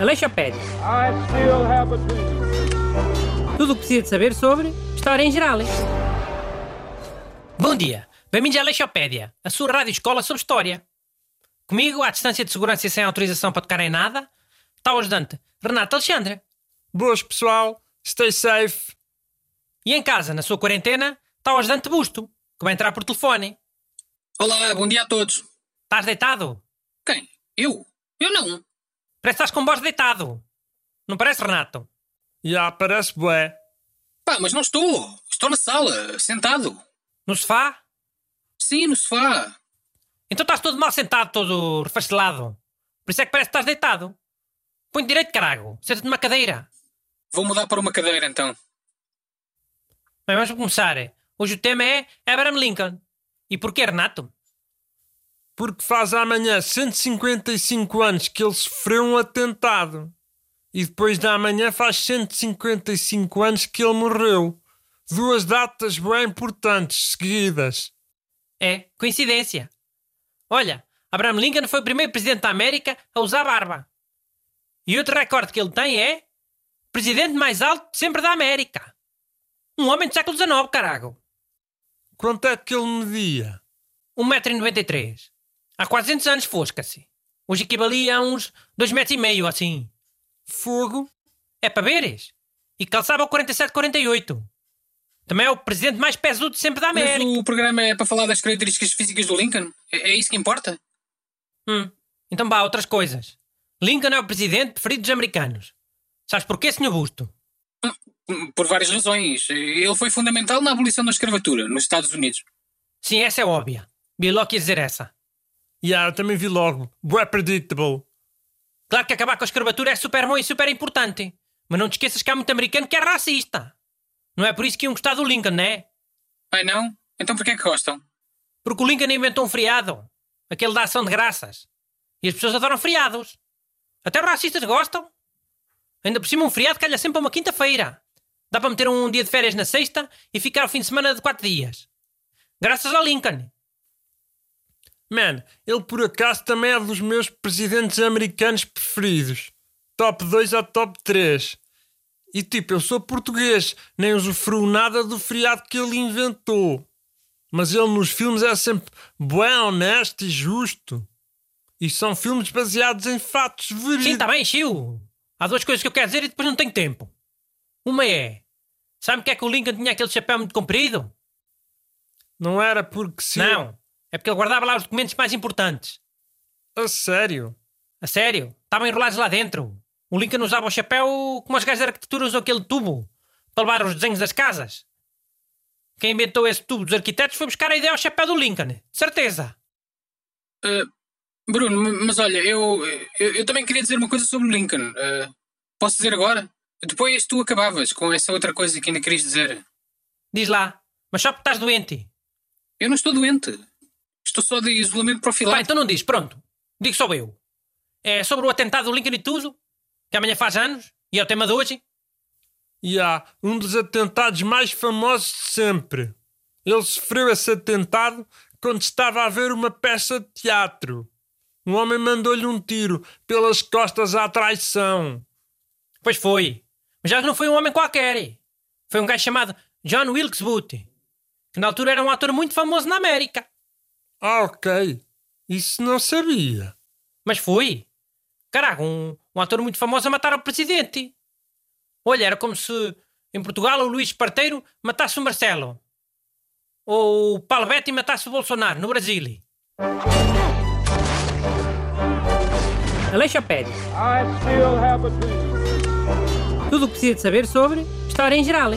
Aleixopédia. I still have a dream. Tudo o que precisa de saber sobre História em geral. Bom dia. Bem-vindos à Aleixopédia, a sua rádio escola sobre História. Comigo, à distância de segurança e sem autorização para tocar em nada, está o ajudante Renato Alexandre. Boas, pessoal. Stay safe. E em casa, na sua quarentena, está o ajudante Busto, que vai entrar por telefone. Olá, bom dia a todos. Estás deitado? Quem? Eu? Eu não. Parece que estás com voz deitado. Não parece, Renato? Já parece bué. Pá, mas não estou. Estou na sala, sentado. No sofá? Sim, no sofá. Então estás todo mal sentado, todo refacelado. Por isso é que parece que estás deitado. Põe direito, carago. Senta-te numa cadeira. Vou mudar para uma cadeira então. Bem, vamos começar. Hoje o tema é Abraham Lincoln. E porquê, Renato? Porque faz amanhã 155 anos que ele sofreu um atentado. E depois da amanhã faz 155 anos que ele morreu. Duas datas bem importantes seguidas. É, coincidência. Olha, Abraham Lincoln foi o primeiro presidente da América a usar barba. E outro recorde que ele tem é presidente mais alto de sempre da América. Um homem do século XIX, carago. Quanto é que ele media? 1,93m. Há 400 anos fosca-se. Hoje equivalia a uns 2,5 metros, assim. Fogo? É para veres. E calçava o 47-48. Também é o presidente mais pesudo sempre da Mas América. o programa é para falar das características físicas do Lincoln? É, é isso que importa? Hum. Então vá, outras coisas. Lincoln é o presidente preferido dos americanos. Sabes porquê, Sr. Busto? Hum, Por várias razões. Ele foi fundamental na abolição da escravatura nos Estados Unidos. Sim, essa é óbvia. Que ia dizer essa. Já, eu também vi logo. Bué predictable. Claro que acabar com a escravatura é super bom e super importante. Mas não te esqueças que há muito americano que é racista. Não é por isso que iam gostar do Lincoln, não é? Ai não? Então porquê é que gostam? Porque o Lincoln inventou um feriado. Aquele da ação de graças. E as pessoas adoram feriados. Até os racistas gostam. Ainda por cima um feriado calha sempre a uma quinta-feira. Dá para meter um dia de férias na sexta e ficar o fim de semana de quatro dias. Graças ao Lincoln. Man, ele por acaso também é dos meus presidentes americanos preferidos. Top 2 a top 3. E tipo, eu sou português, nem usufruo nada do feriado que ele inventou. Mas ele nos filmes é sempre bem honesto e justo. E são filmes baseados em fatos verídicos. Sim, está bem, Chiu. Há duas coisas que eu quero dizer e depois não tenho tempo. Uma é... Sabe porque é que o Lincoln tinha aquele chapéu muito comprido? Não era porque se. Não. É porque ele guardava lá os documentos mais importantes. A sério? A sério. Estavam enrolados lá dentro. O Lincoln usava o chapéu como os gajos da arquitetura usam aquele tubo para levar os desenhos das casas. Quem inventou esse tubo dos arquitetos foi buscar a ideia ao chapéu do Lincoln. De certeza. Uh, Bruno, mas olha, eu, eu, eu também queria dizer uma coisa sobre o Lincoln. Uh, posso dizer agora? Depois tu acabavas com essa outra coisa que ainda querias dizer. Diz lá. Mas só porque estás doente. Eu não estou doente. Estou só de isolamento Pá, profilático. então não diz. Pronto. Digo só eu. É sobre o atentado do Lincoln e tudo. Que amanhã faz anos. E é o tema de hoje. E há um dos atentados mais famosos de sempre. Ele sofreu esse atentado quando estava a ver uma peça de teatro. Um homem mandou-lhe um tiro pelas costas à traição. Pois foi. Mas já não foi um homem qualquer. Foi um gajo chamado John Wilkes Booth. Que na altura era um ator muito famoso na América. Ah, ok. Isso não sabia. Mas foi. Caraca, um, um ator muito famoso a matar o presidente. Olha, era como se em Portugal o Luís Parteiro matasse o Marcelo. Ou o Paulo Betti matasse o Bolsonaro no Brasil. Aleixopédia. I still have a dream. Tudo o que precisa de saber sobre História em geral.